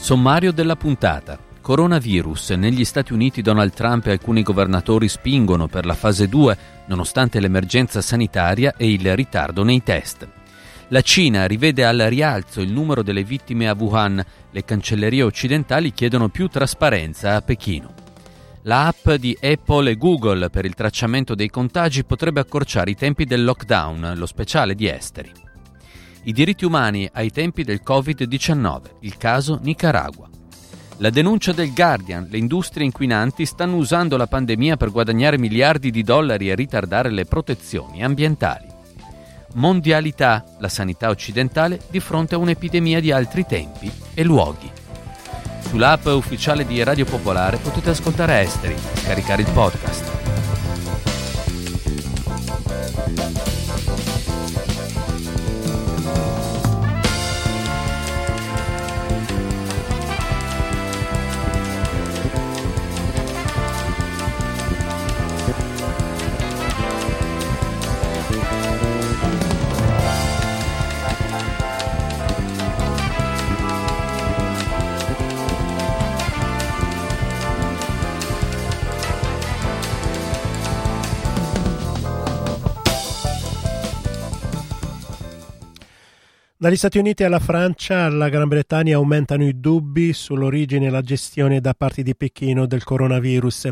Sommario della puntata. Coronavirus. Negli Stati Uniti Donald Trump e alcuni governatori spingono per la fase 2 nonostante l'emergenza sanitaria e il ritardo nei test. La Cina rivede al rialzo il numero delle vittime a Wuhan. Le cancellerie occidentali chiedono più trasparenza a Pechino. La app di Apple e Google per il tracciamento dei contagi potrebbe accorciare i tempi del lockdown, lo speciale di esteri. I diritti umani ai tempi del Covid-19, il caso Nicaragua. La denuncia del Guardian, le industrie inquinanti stanno usando la pandemia per guadagnare miliardi di dollari e ritardare le protezioni ambientali. Mondialità, la sanità occidentale di fronte a un'epidemia di altri tempi e luoghi. Sull'app ufficiale di Radio Popolare potete ascoltare Esteri, caricare il podcast. Dagli Stati Uniti alla Francia alla Gran Bretagna aumentano i dubbi sull'origine e la gestione da parte di Pechino del coronavirus.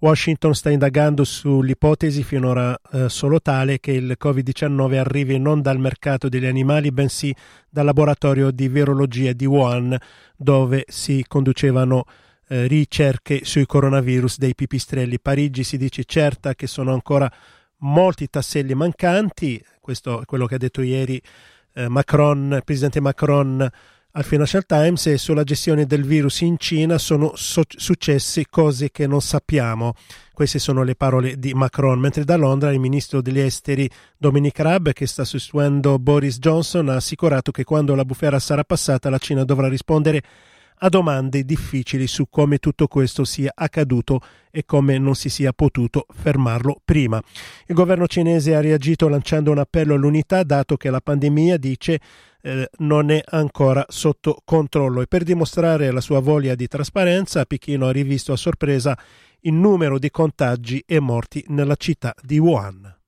Washington sta indagando sull'ipotesi finora eh, solo tale che il Covid-19 arrivi non dal mercato degli animali bensì dal laboratorio di virologia di Wuhan dove si conducevano eh, ricerche sui coronavirus dei pipistrelli. Parigi si dice certa che sono ancora molti tasselli mancanti, questo è quello che ha detto ieri Macron, presidente Macron al Financial Times e sulla gestione del virus in Cina sono so- successe cose che non sappiamo. Queste sono le parole di Macron, mentre da Londra il ministro degli esteri Dominic Raab, che sta sostituendo Boris Johnson, ha assicurato che quando la bufera sarà passata la Cina dovrà rispondere a domande difficili su come tutto questo sia accaduto e come non si sia potuto fermarlo prima. Il governo cinese ha reagito lanciando un appello all'unità dato che la pandemia, dice, eh, non è ancora sotto controllo e per dimostrare la sua voglia di trasparenza Pechino ha rivisto a sorpresa il numero di contagi e morti nella città di Wuhan.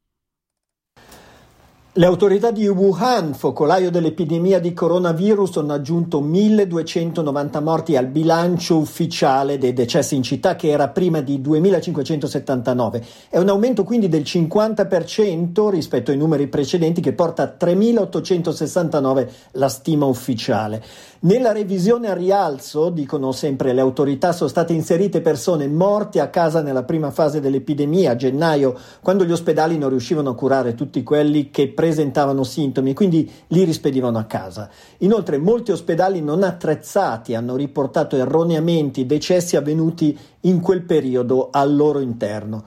Le autorità di Wuhan, focolaio dell'epidemia di coronavirus, hanno aggiunto 1290 morti al bilancio ufficiale dei decessi in città che era prima di 2579. È un aumento quindi del 50% rispetto ai numeri precedenti che porta a 3869 la stima ufficiale. Nella revisione a rialzo, dicono sempre le autorità, sono state inserite persone morte a casa nella prima fase dell'epidemia, a gennaio, quando gli ospedali non riuscivano a curare tutti quelli che presentavano sintomi quindi li rispedivano a casa. Inoltre molti ospedali non attrezzati hanno riportato erroneamente i decessi avvenuti in quel periodo al loro interno.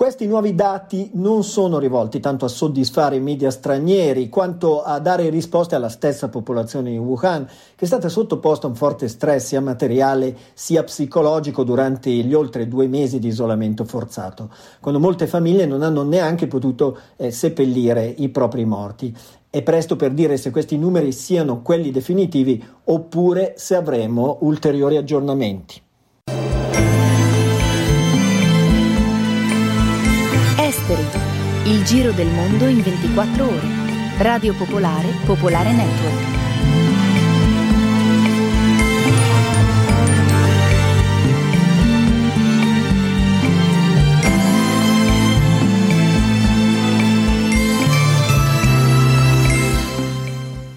Questi nuovi dati non sono rivolti tanto a soddisfare i media stranieri quanto a dare risposte alla stessa popolazione di Wuhan, che è stata sottoposta a un forte stress sia materiale sia psicologico durante gli oltre due mesi di isolamento forzato, quando molte famiglie non hanno neanche potuto eh, seppellire i propri morti. È presto per dire se questi numeri siano quelli definitivi oppure se avremo ulteriori aggiornamenti. Esteri, il giro del mondo in 24 ore. Radio Popolare, Popolare Network.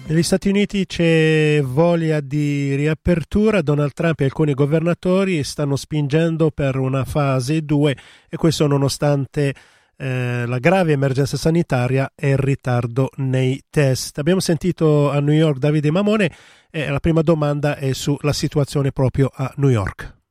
Negli Stati Uniti c'è voglia di riapertura, Donald Trump e alcuni governatori stanno spingendo per una fase 2 e questo nonostante eh, la grave emergenza sanitaria e il ritardo nei test. Abbiamo sentito a New York Davide Mamone e la prima domanda è sulla situazione proprio a New York.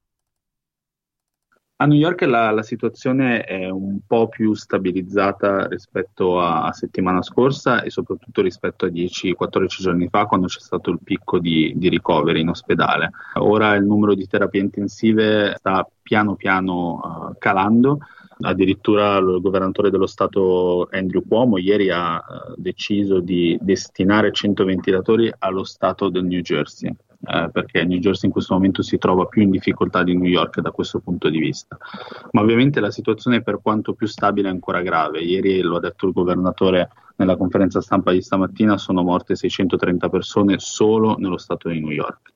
A New York la, la, situazione è un po' più stabilizzata rispetto a, settimana scorsa e soprattutto rispetto a 10-14 giorni fa quando c'è stato il picco di, di, ricoveri in ospedale. Ora il numero di terapie intensive sta piano piano uh, calando. Addirittura il governatore dello Stato Andrew Cuomo ieri ha uh, deciso di destinare 100 ventilatori allo Stato del New Jersey eh, perché New Jersey in questo momento si trova più in difficoltà di New York da questo punto di vista. Ma ovviamente la situazione per quanto più stabile è ancora grave. Ieri lo ha detto il governatore nella conferenza stampa di stamattina, sono morte 630 persone solo nello stato di New York.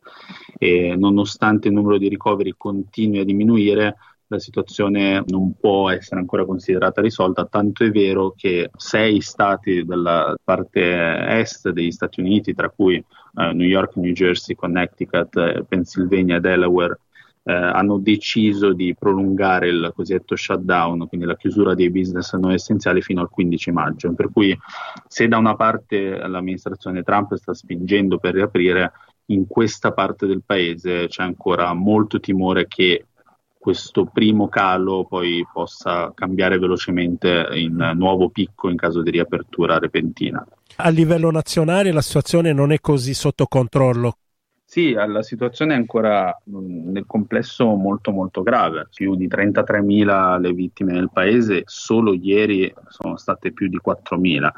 E nonostante il numero di ricoveri continui a diminuire, la situazione non può essere ancora considerata risolta, tanto è vero che sei stati della parte est degli Stati Uniti, tra cui eh, New York, New Jersey, Connecticut, eh, Pennsylvania, Delaware, eh, hanno deciso di prolungare il cosiddetto shutdown, quindi la chiusura dei business non essenziali fino al 15 maggio. Per cui se da una parte l'amministrazione Trump sta spingendo per riaprire, in questa parte del paese c'è ancora molto timore che questo primo calo poi possa cambiare velocemente in nuovo picco in caso di riapertura repentina. A livello nazionale la situazione non è così sotto controllo. Sì, la situazione è ancora nel complesso molto molto grave, più di 33.000 le vittime nel paese, solo ieri sono state più di 4.000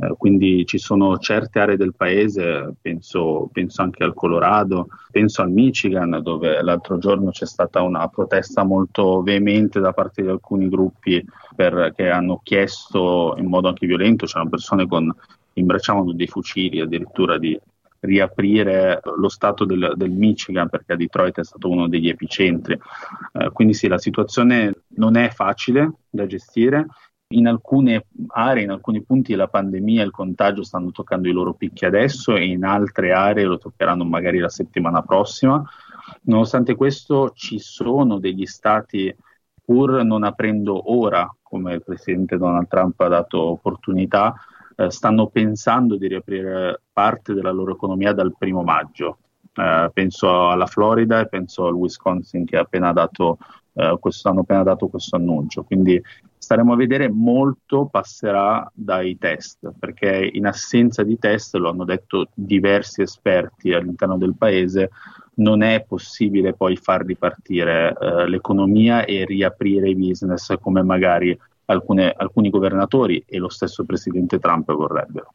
eh, quindi ci sono certe aree del paese, penso, penso, anche al Colorado, penso al Michigan, dove l'altro giorno c'è stata una protesta molto veemente da parte di alcuni gruppi per, che hanno chiesto in modo anche violento, c'erano persone che imbracciavano dei fucili addirittura di riaprire lo stato del, del, Michigan perché Detroit è stato uno degli epicentri. Eh, quindi sì, la situazione non è facile da gestire in alcune aree, in alcuni punti la pandemia e il contagio stanno toccando i loro picchi adesso e in altre aree lo toccheranno magari la settimana prossima. Nonostante questo ci sono degli stati, pur non aprendo ora, come il presidente Donald Trump ha dato opportunità, eh, stanno pensando di riaprire parte della loro economia dal primo maggio. Eh, penso alla Florida e penso al Wisconsin che ha appena dato eh, questo, hanno appena dato questo annuncio. Quindi staremo a vedere molto passerà dai test, perché in assenza di test, lo hanno detto diversi esperti all'interno del paese, non è possibile poi far ripartire eh, l'economia e riaprire i business come magari alcune, alcuni governatori e lo stesso presidente Trump vorrebbero.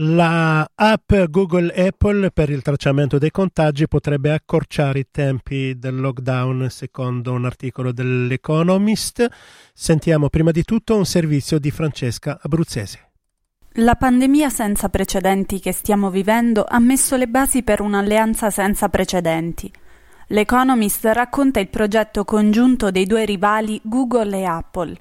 L'app Google Apple per il tracciamento dei contagi potrebbe accorciare i tempi del lockdown, secondo un articolo dell'Economist. Sentiamo prima di tutto un servizio di Francesca Abruzzese. La pandemia senza precedenti che stiamo vivendo ha messo le basi per un'alleanza senza precedenti. L'Economist racconta il progetto congiunto dei due rivali Google e Apple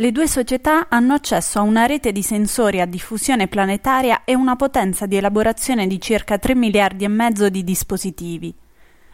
le due società hanno accesso a una rete di sensori a diffusione planetaria e una potenza di elaborazione di circa 3 miliardi e mezzo di dispositivi.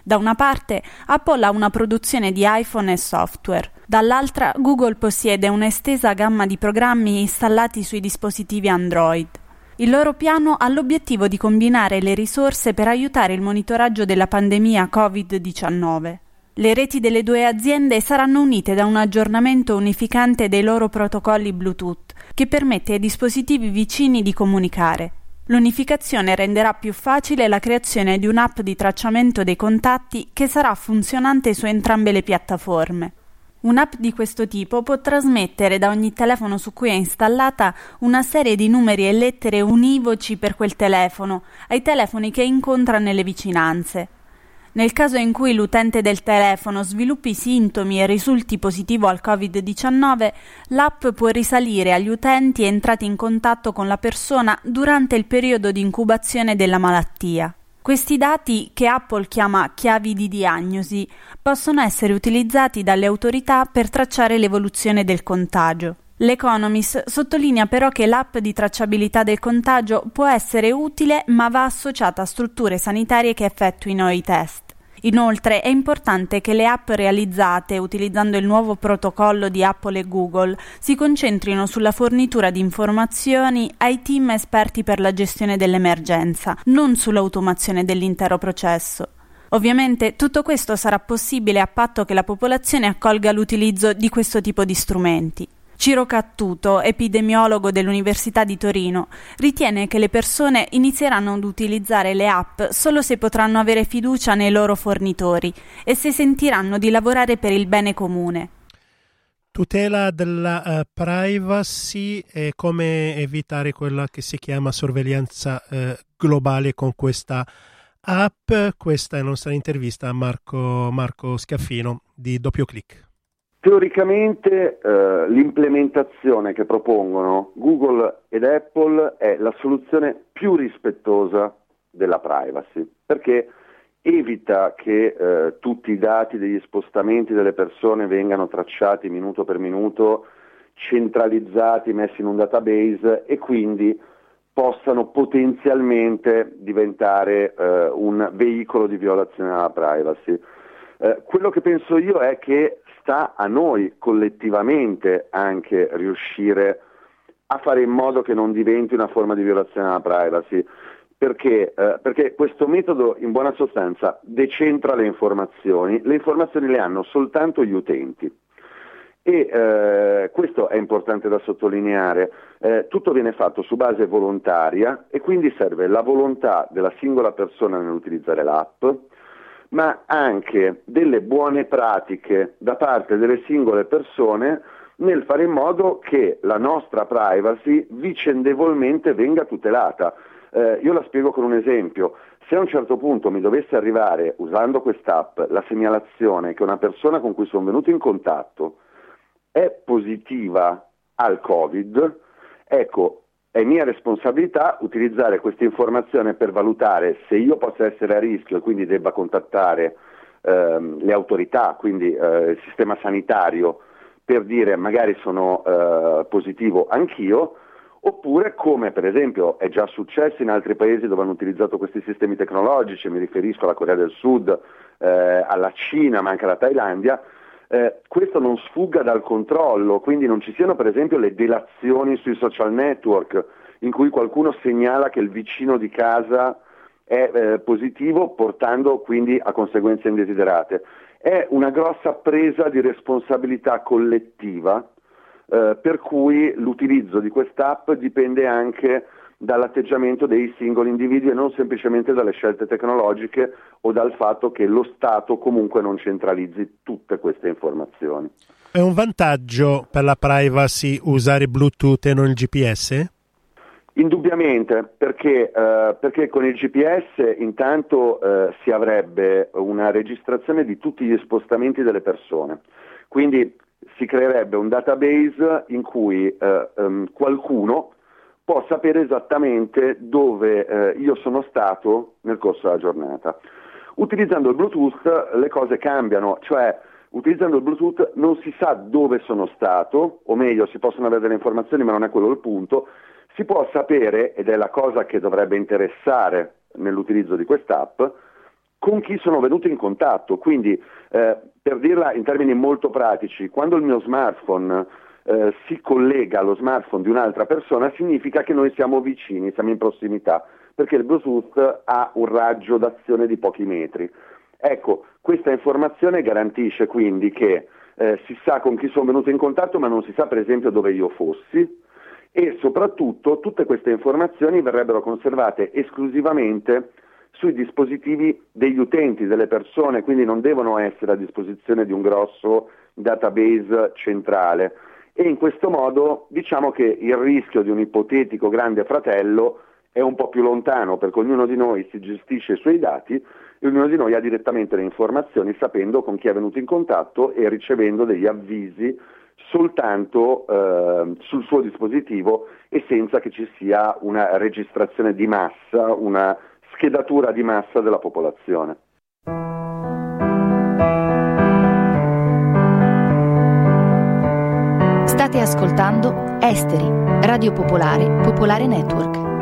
Da una parte Apple ha una produzione di iPhone e software, dall'altra Google possiede un'estesa gamma di programmi installati sui dispositivi Android. Il loro piano ha l'obiettivo di combinare le risorse per aiutare il monitoraggio della pandemia Covid-19. Le reti delle due aziende saranno unite da un aggiornamento unificante dei loro protocolli Bluetooth, che permette ai dispositivi vicini di comunicare. L'unificazione renderà più facile la creazione di un'app di tracciamento dei contatti che sarà funzionante su entrambe le piattaforme. Un'app di questo tipo può trasmettere da ogni telefono su cui è installata una serie di numeri e lettere univoci per quel telefono ai telefoni che incontra nelle vicinanze. Nel caso in cui l'utente del telefono sviluppi sintomi e risulti positivo al Covid-19, l'app può risalire agli utenti entrati in contatto con la persona durante il periodo di incubazione della malattia. Questi dati, che Apple chiama chiavi di diagnosi, possono essere utilizzati dalle autorità per tracciare l'evoluzione del contagio. L'Economist sottolinea però che l'app di tracciabilità del contagio può essere utile ma va associata a strutture sanitarie che effettuino i test. Inoltre è importante che le app realizzate utilizzando il nuovo protocollo di Apple e Google si concentrino sulla fornitura di informazioni ai team esperti per la gestione dell'emergenza, non sull'automazione dell'intero processo. Ovviamente tutto questo sarà possibile a patto che la popolazione accolga l'utilizzo di questo tipo di strumenti. Ciro Cattuto, epidemiologo dell'Università di Torino, ritiene che le persone inizieranno ad utilizzare le app solo se potranno avere fiducia nei loro fornitori e se sentiranno di lavorare per il bene comune. Tutela della uh, privacy e come evitare quella che si chiama sorveglianza uh, globale con questa app. Questa è la nostra intervista a Marco, Marco Scaffino di Doppio Clic. Teoricamente eh, l'implementazione che propongono Google ed Apple è la soluzione più rispettosa della privacy, perché evita che eh, tutti i dati degli spostamenti delle persone vengano tracciati minuto per minuto, centralizzati, messi in un database e quindi possano potenzialmente diventare eh, un veicolo di violazione della privacy. Eh, quello che penso io è che sta a noi collettivamente anche riuscire a fare in modo che non diventi una forma di violazione della privacy. Perché? Eh, perché questo metodo in buona sostanza decentra le informazioni, le informazioni le hanno soltanto gli utenti. E eh, questo è importante da sottolineare, eh, tutto viene fatto su base volontaria e quindi serve la volontà della singola persona nell'utilizzare l'app, ma anche delle buone pratiche da parte delle singole persone nel fare in modo che la nostra privacy vicendevolmente venga tutelata. Eh, io la spiego con un esempio. Se a un certo punto mi dovesse arrivare, usando quest'app, la segnalazione che una persona con cui sono venuto in contatto è positiva al Covid, ecco, è mia responsabilità utilizzare questa informazione per valutare se io possa essere a rischio e quindi debba contattare ehm, le autorità, quindi eh, il sistema sanitario, per dire magari sono eh, positivo anch'io, oppure come per esempio è già successo in altri paesi dove hanno utilizzato questi sistemi tecnologici, mi riferisco alla Corea del Sud, eh, alla Cina, ma anche alla Thailandia, eh, questo non sfugga dal controllo, quindi non ci siano per esempio le delazioni sui social network in cui qualcuno segnala che il vicino di casa è eh, positivo portando quindi a conseguenze indesiderate. È una grossa presa di responsabilità collettiva eh, per cui l'utilizzo di quest'app dipende anche dall'atteggiamento dei singoli individui e non semplicemente dalle scelte tecnologiche o dal fatto che lo Stato comunque non centralizzi tutte queste informazioni. È un vantaggio per la privacy usare Bluetooth e non il GPS? Indubbiamente, perché, eh, perché, con il GPS intanto eh, si avrebbe una registrazione di tutti gli spostamenti delle persone, quindi si creerebbe un database in cui eh, um, qualcuno può sapere esattamente dove eh, io sono stato nel corso della giornata. Utilizzando il Bluetooth le cose cambiano, cioè utilizzando il Bluetooth non si sa dove sono stato, o meglio si possono avere delle informazioni ma non è quello il punto, si può sapere, ed è la cosa che dovrebbe interessare nell'utilizzo di quest'app, con chi sono venuto in contatto. Quindi, eh, per dirla in termini molto pratici, quando il mio smartphone eh, si collega allo smartphone di un'altra persona significa che noi siamo vicini, siamo in prossimità, perché il Bluetooth ha un raggio d'azione di pochi metri. Ecco, questa informazione garantisce quindi che eh, si sa con chi sono venuto in contatto, ma non si sa per esempio dove io fossi e soprattutto tutte queste informazioni verrebbero conservate esclusivamente sui dispositivi degli utenti, delle persone, quindi non devono essere a disposizione di un grosso database centrale. E in questo modo diciamo che il rischio di un ipotetico grande fratello è un po' più lontano perché ognuno di noi si gestisce i suoi dati e ognuno di noi ha direttamente le informazioni sapendo con chi è venuto in contatto e ricevendo degli avvisi soltanto eh, sul suo dispositivo e senza che ci sia una registrazione di massa, una schedatura di massa della popolazione. State ascoltando Esteri, Radio Popolare, Popolare Network.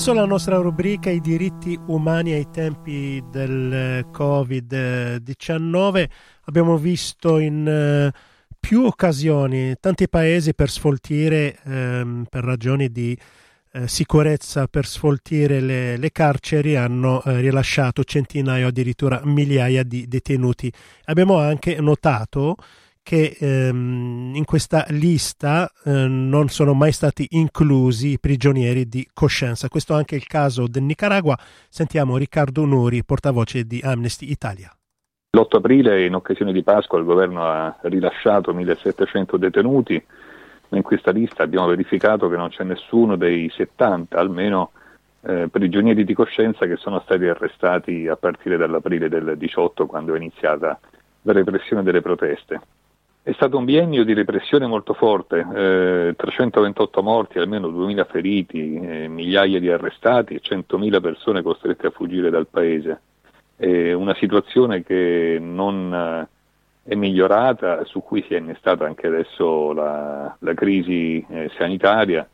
Adesso la nostra rubrica I diritti umani ai tempi del eh, Covid-19. Abbiamo visto in uh, più occasioni tanti paesi per sfoltire, um, per ragioni di uh, sicurezza, per sfoltire le, le carceri, hanno uh, rilasciato centinaia o addirittura migliaia di detenuti. Abbiamo anche notato che ehm, in questa lista eh, non sono mai stati inclusi i prigionieri di coscienza. Questo è anche il caso del Nicaragua. Sentiamo Riccardo Nuri, portavoce di Amnesty Italia. L'8 aprile, in occasione di Pasqua, il governo ha rilasciato 1700 detenuti, in questa lista abbiamo verificato che non c'è nessuno dei 70, almeno, eh, prigionieri di coscienza che sono stati arrestati a partire dall'aprile del 18, quando è iniziata la repressione delle proteste. È stato un biennio di repressione molto forte, eh, 328 morti, almeno 2.000 feriti, eh, migliaia di arrestati e 100.000 persone costrette a fuggire dal paese. È una situazione che non eh, è migliorata, su cui si è innestata anche adesso la, la crisi eh, sanitaria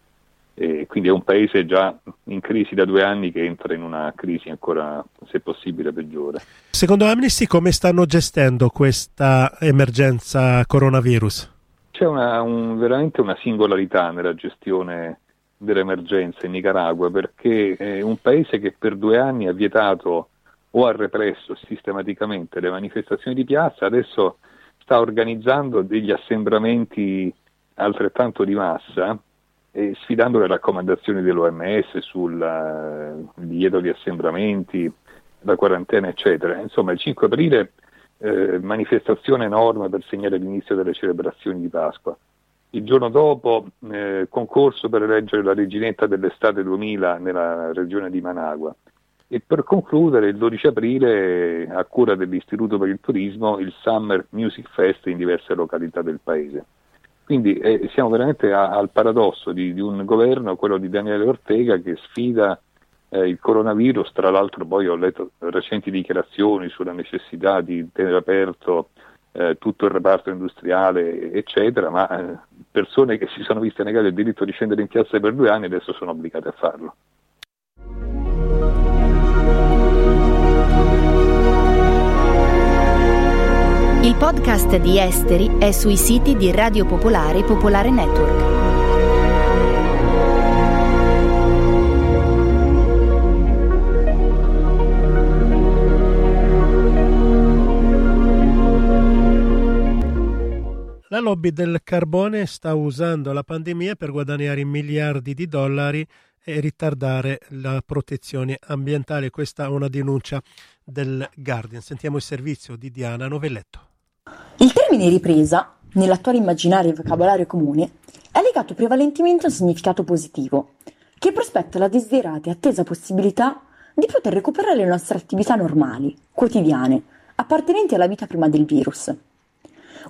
e quindi è un paese già in crisi da due anni che entra in una crisi ancora, se possibile, peggiore. Secondo Amnesty come stanno gestendo questa emergenza coronavirus? C'è una, un, veramente una singolarità nella gestione dell'emergenza in Nicaragua perché è un paese che per due anni ha vietato o ha represso sistematicamente le manifestazioni di piazza, adesso sta organizzando degli assembramenti altrettanto di massa eh, sfidando le raccomandazioni dell'OMS sul uh, divieto di assembramenti, la quarantena, eccetera. Insomma, il 5 aprile eh, manifestazione enorme per segnare l'inizio delle celebrazioni di Pasqua. Il giorno dopo eh, concorso per eleggere la reginetta dell'estate 2000 nella regione di Managua e per concludere il 12 aprile a cura dell'Istituto per il Turismo il Summer Music Fest in diverse località del paese. Quindi eh, siamo veramente a, al paradosso di, di, un governo, quello di Daniele Ortega, che sfida eh, il coronavirus. Tra l'altro poi ho letto recenti dichiarazioni sulla necessità di tenere aperto eh, tutto il reparto industriale, eccetera, ma eh, persone che si sono viste negare il diritto di scendere in piazza per due anni adesso sono obbligate a farlo. Il podcast di Esteri è sui siti di Radio Popolare e Popolare Network. La lobby del carbone sta usando la pandemia per guadagnare miliardi di dollari e ritardare la protezione ambientale. Questa è una denuncia del Guardian. Sentiamo il servizio di Diana Novelletto. Il termine ripresa, nell'attuale immaginario e vocabolario comune, è legato prevalentemente a un significato positivo, che prospetta la desiderata e attesa possibilità di poter recuperare le nostre attività normali, quotidiane, appartenenti alla vita prima del virus.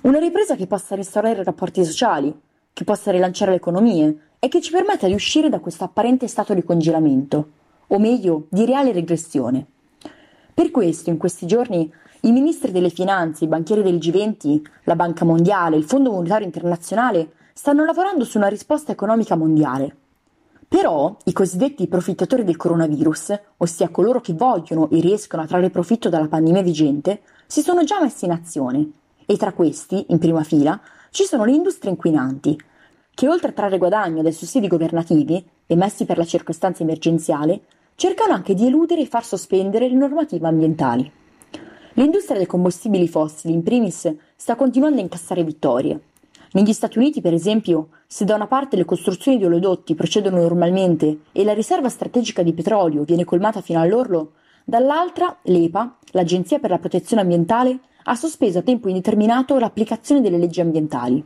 Una ripresa che possa restaurare i rapporti sociali, che possa rilanciare le economie e che ci permetta di uscire da questo apparente stato di congelamento, o meglio, di reale regressione. Per questo, in questi giorni, i ministri delle finanze, i banchieri del G20, la Banca Mondiale, il Fondo Monetario Internazionale stanno lavorando su una risposta economica mondiale. Però i cosiddetti profittatori del coronavirus, ossia coloro che vogliono e riescono a trarre profitto dalla pandemia vigente, si sono già messi in azione e tra questi, in prima fila, ci sono le industrie inquinanti, che oltre a trarre guadagno dai sussidi governativi, emessi per la circostanza emergenziale, cercano anche di eludere e far sospendere le normative ambientali. L'industria dei combustibili fossili, in primis, sta continuando a incassare vittorie. Negli Stati Uniti, per esempio, se da una parte le costruzioni di oleodotti procedono normalmente e la riserva strategica di petrolio viene colmata fino all'orlo, dall'altra l'EPA, l'Agenzia per la protezione ambientale, ha sospeso a tempo indeterminato l'applicazione delle leggi ambientali.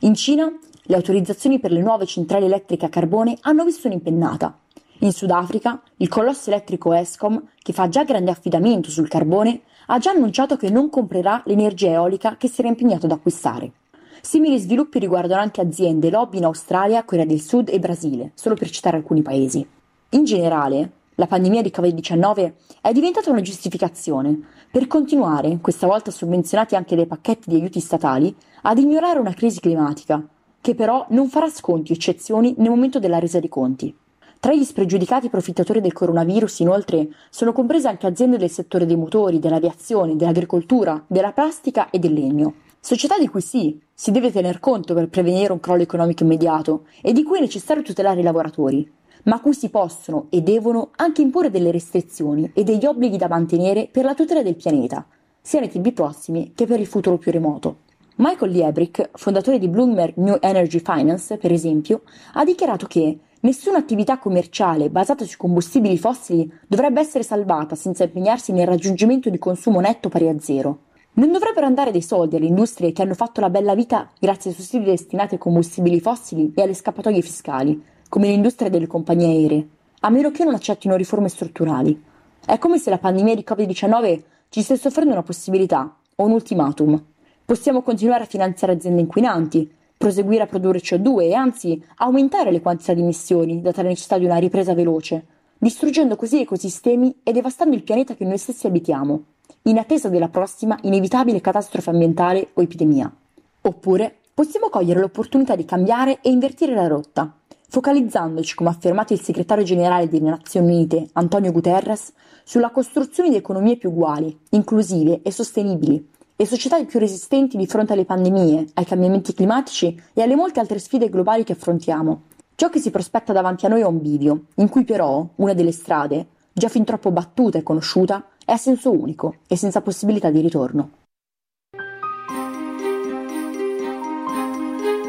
In Cina, le autorizzazioni per le nuove centrali elettriche a carbone hanno visto un'impennata. In Sudafrica, il colosso elettrico Escom, che fa già grande affidamento sul carbone, ha già annunciato che non comprerà l'energia eolica che si era impegnato ad acquistare. Simili sviluppi riguardano anche aziende lobby in Australia, Corea del Sud e Brasile, solo per citare alcuni paesi. In generale, la pandemia di Covid-19 è diventata una giustificazione per continuare, questa volta sovvenzionati anche dai pacchetti di aiuti statali, ad ignorare una crisi climatica, che però non farà sconti o eccezioni nel momento della resa dei conti. Tra gli spregiudicati profittatori del coronavirus, inoltre, sono comprese anche aziende del settore dei motori, dell'aviazione, dell'agricoltura, della plastica e del legno. Società di cui sì, si deve tener conto per prevenire un crollo economico immediato e di cui è necessario tutelare i lavoratori, ma a cui si possono e devono anche imporre delle restrizioni e degli obblighi da mantenere per la tutela del pianeta, sia nei tempi prossimi che per il futuro più remoto. Michael Liebrick, fondatore di Bloomberg New Energy Finance, per esempio, ha dichiarato che Nessuna attività commerciale basata sui combustibili fossili dovrebbe essere salvata senza impegnarsi nel raggiungimento di consumo netto pari a zero. Non dovrebbero andare dei soldi alle industrie che hanno fatto la bella vita grazie ai sussidi destinati ai combustibili fossili e alle scappatoie fiscali, come l'industria delle compagnie aeree, a meno che non accettino riforme strutturali. È come se la pandemia di Covid-19 ci stesse offrendo una possibilità, o un ultimatum. Possiamo continuare a finanziare aziende inquinanti, proseguire a produrre CO2 e anzi aumentare le quantità di emissioni, data la necessità di una ripresa veloce, distruggendo così ecosistemi e devastando il pianeta che noi stessi abitiamo, in attesa della prossima inevitabile catastrofe ambientale o epidemia. Oppure possiamo cogliere l'opportunità di cambiare e invertire la rotta, focalizzandoci, come ha affermato il segretario generale delle Nazioni Unite, Antonio Guterres, sulla costruzione di economie più uguali, inclusive e sostenibili, e società più resistenti di fronte alle pandemie, ai cambiamenti climatici e alle molte altre sfide globali che affrontiamo. Ciò che si prospetta davanti a noi è un bivio, in cui però una delle strade, già fin troppo battuta e conosciuta, è a senso unico e senza possibilità di ritorno.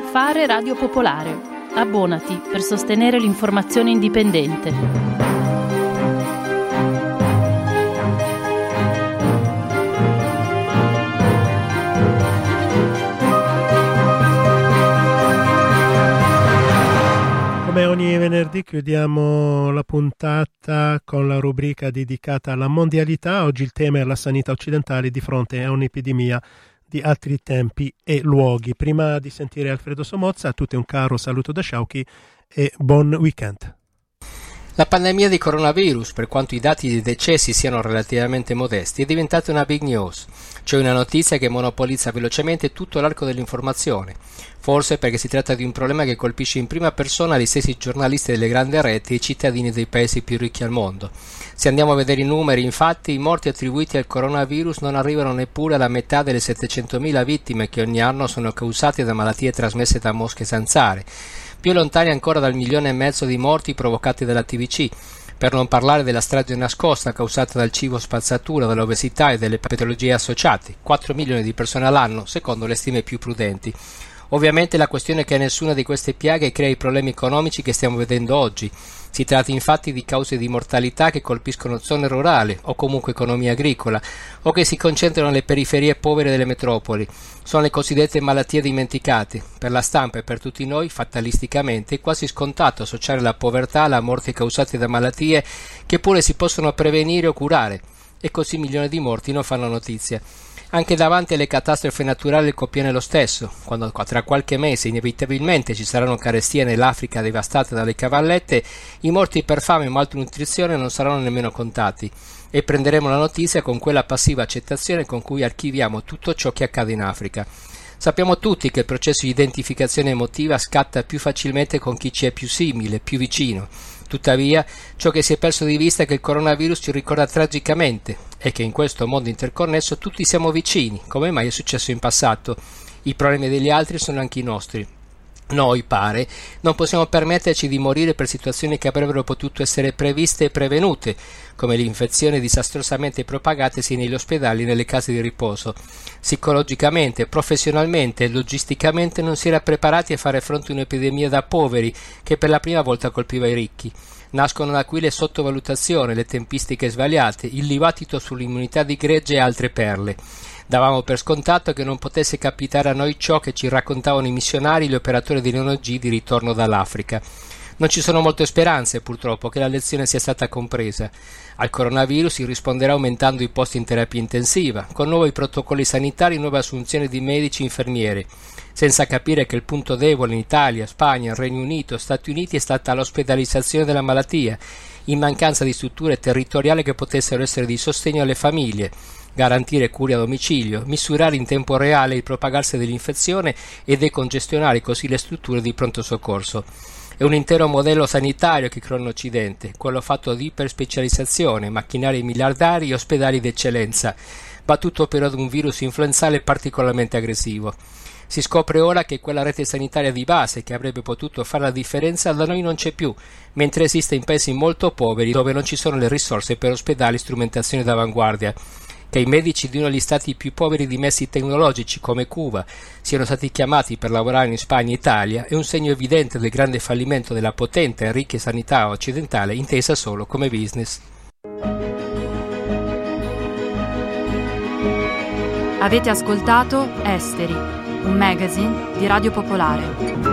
Fare Radio Popolare. Abbonati per sostenere l'informazione indipendente. Come ogni venerdì chiudiamo la puntata con la rubrica dedicata alla mondialità. Oggi il tema è la sanità occidentale di fronte a un'epidemia di altri tempi e luoghi. Prima di sentire Alfredo Somozza, a tutti un caro saluto da Sciauchi e buon weekend. La pandemia di coronavirus, per quanto i dati di decessi siano relativamente modesti, è diventata una big news, cioè una notizia che monopolizza velocemente tutto l'arco dell'informazione. Forse perché si tratta di un problema che colpisce in prima persona gli stessi giornalisti delle grandi reti e i cittadini dei paesi più ricchi al mondo. Se andiamo a vedere i numeri, infatti, i morti attribuiti al coronavirus non arrivano neppure alla metà delle 700.000 vittime che ogni anno sono causate da malattie trasmesse da mosche zanzare più lontani ancora dal milione e mezzo di morti provocati dalla TVC, per non parlare della strage nascosta causata dal cibo spazzatura, dall'obesità e delle patologie associate, 4 milioni di persone all'anno, secondo le stime più prudenti. Ovviamente la questione è che nessuna di queste piaghe crea i problemi economici che stiamo vedendo oggi. Si tratta infatti di cause di mortalità che colpiscono zone rurali o comunque economia agricola o che si concentrano nelle periferie povere delle metropoli. Sono le cosiddette malattie dimenticate. Per la stampa e per tutti noi, fatalisticamente, è quasi scontato associare la povertà alla morte causate da malattie che pure si possono prevenire o curare e così milioni di morti non fanno notizia. Anche davanti alle catastrofi naturali il copione è lo stesso. Quando tra qualche mese inevitabilmente ci saranno carestie nell'Africa devastata dalle cavallette, i morti per fame o malnutrizione non saranno nemmeno contati e prenderemo la notizia con quella passiva accettazione con cui archiviamo tutto ciò che accade in Africa. Sappiamo tutti che il processo di identificazione emotiva scatta più facilmente con chi ci è più simile, più vicino. Tuttavia, ciò che si è perso di vista è che il coronavirus ci ricorda tragicamente e che in questo mondo interconnesso tutti siamo vicini, come mai è successo in passato. I problemi degli altri sono anche i nostri. Noi, pare, non possiamo permetterci di morire per situazioni che avrebbero potuto essere previste e prevenute, come le infezioni disastrosamente propagatesi negli ospedali e nelle case di riposo. Psicologicamente, professionalmente e logisticamente non si era preparati a fare fronte a un'epidemia da poveri che per la prima volta colpiva i ricchi. Nascono da qui le sottovalutazioni, le tempistiche sbagliate, il dibattito sull'immunità di gregge e altre perle. Davamo per scontato che non potesse capitare a noi ciò che ci raccontavano i missionari e gli operatori di G di ritorno dall'Africa. Non ci sono molte speranze, purtroppo, che la lezione sia stata compresa. Al coronavirus si risponderà aumentando i posti in terapia intensiva, con nuovi protocolli sanitari e nuove assunzioni di medici e infermieri, senza capire che il punto debole in Italia, Spagna, Regno Unito, Stati Uniti è stata l'ospedalizzazione della malattia, in mancanza di strutture territoriali che potessero essere di sostegno alle famiglie, garantire cure a domicilio, misurare in tempo reale il propagarsi dell'infezione e decongestionare così le strutture di pronto soccorso. È un intero modello sanitario che crona Occidente, quello fatto di iperspecializzazione, macchinari miliardari e ospedali d'eccellenza, battuto però ad un virus influenzale particolarmente aggressivo. Si scopre ora che quella rete sanitaria di base che avrebbe potuto fare la differenza da noi non c'è più, mentre esiste in paesi molto poveri dove non ci sono le risorse per ospedali e strumentazione d'avanguardia che i medici di uno degli stati più poveri di mezzi tecnologici come Cuba siano stati chiamati per lavorare in Spagna e Italia è un segno evidente del grande fallimento della potente e ricca sanità occidentale intesa solo come business. Avete ascoltato Esteri, un magazine di Radio Popolare.